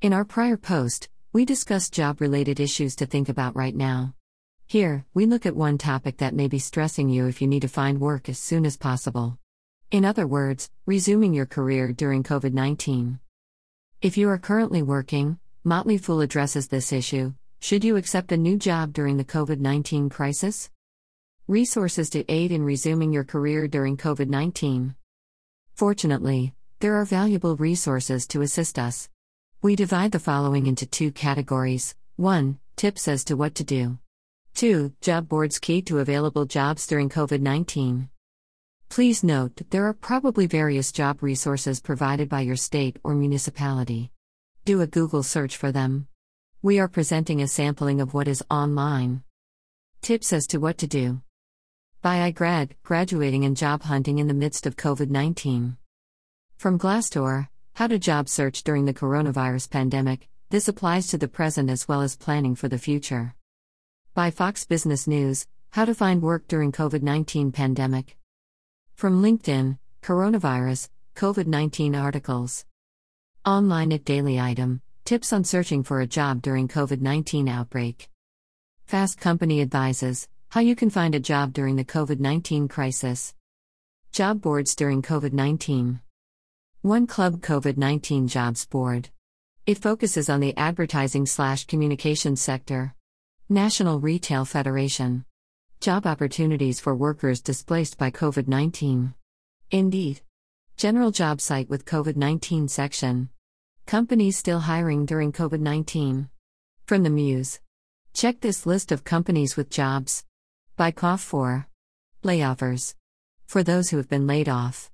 In our prior post, we discussed job related issues to think about right now. Here, we look at one topic that may be stressing you if you need to find work as soon as possible. In other words, resuming your career during COVID 19. If you are currently working, Motley Fool addresses this issue. Should you accept a new job during the COVID 19 crisis? Resources to aid in resuming your career during COVID 19. Fortunately, there are valuable resources to assist us. We divide the following into two categories 1. Tips as to what to do. 2. Job boards key to available jobs during COVID 19. Please note that there are probably various job resources provided by your state or municipality. Do a Google search for them. We are presenting a sampling of what is online. Tips as to what to do. By iGrad, graduating and job hunting in the midst of COVID 19. From Glassdoor, how to job search during the coronavirus pandemic. This applies to the present as well as planning for the future. By Fox Business News, how to find work during COVID-19 pandemic. From LinkedIn, coronavirus, COVID-19 articles. Online at Daily Item, tips on searching for a job during COVID-19 outbreak. Fast Company advises how you can find a job during the COVID-19 crisis. Job boards during COVID-19. One Club COVID 19 Jobs Board. It focuses on the advertising slash communications sector. National Retail Federation. Job opportunities for workers displaced by COVID 19. Indeed. General job site with COVID 19 section. Companies still hiring during COVID 19. From the Muse. Check this list of companies with jobs. By Cough 4. Layoffers. For those who have been laid off.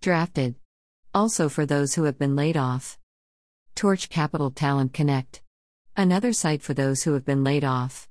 Drafted. Also for those who have been laid off. Torch Capital Talent Connect. Another site for those who have been laid off.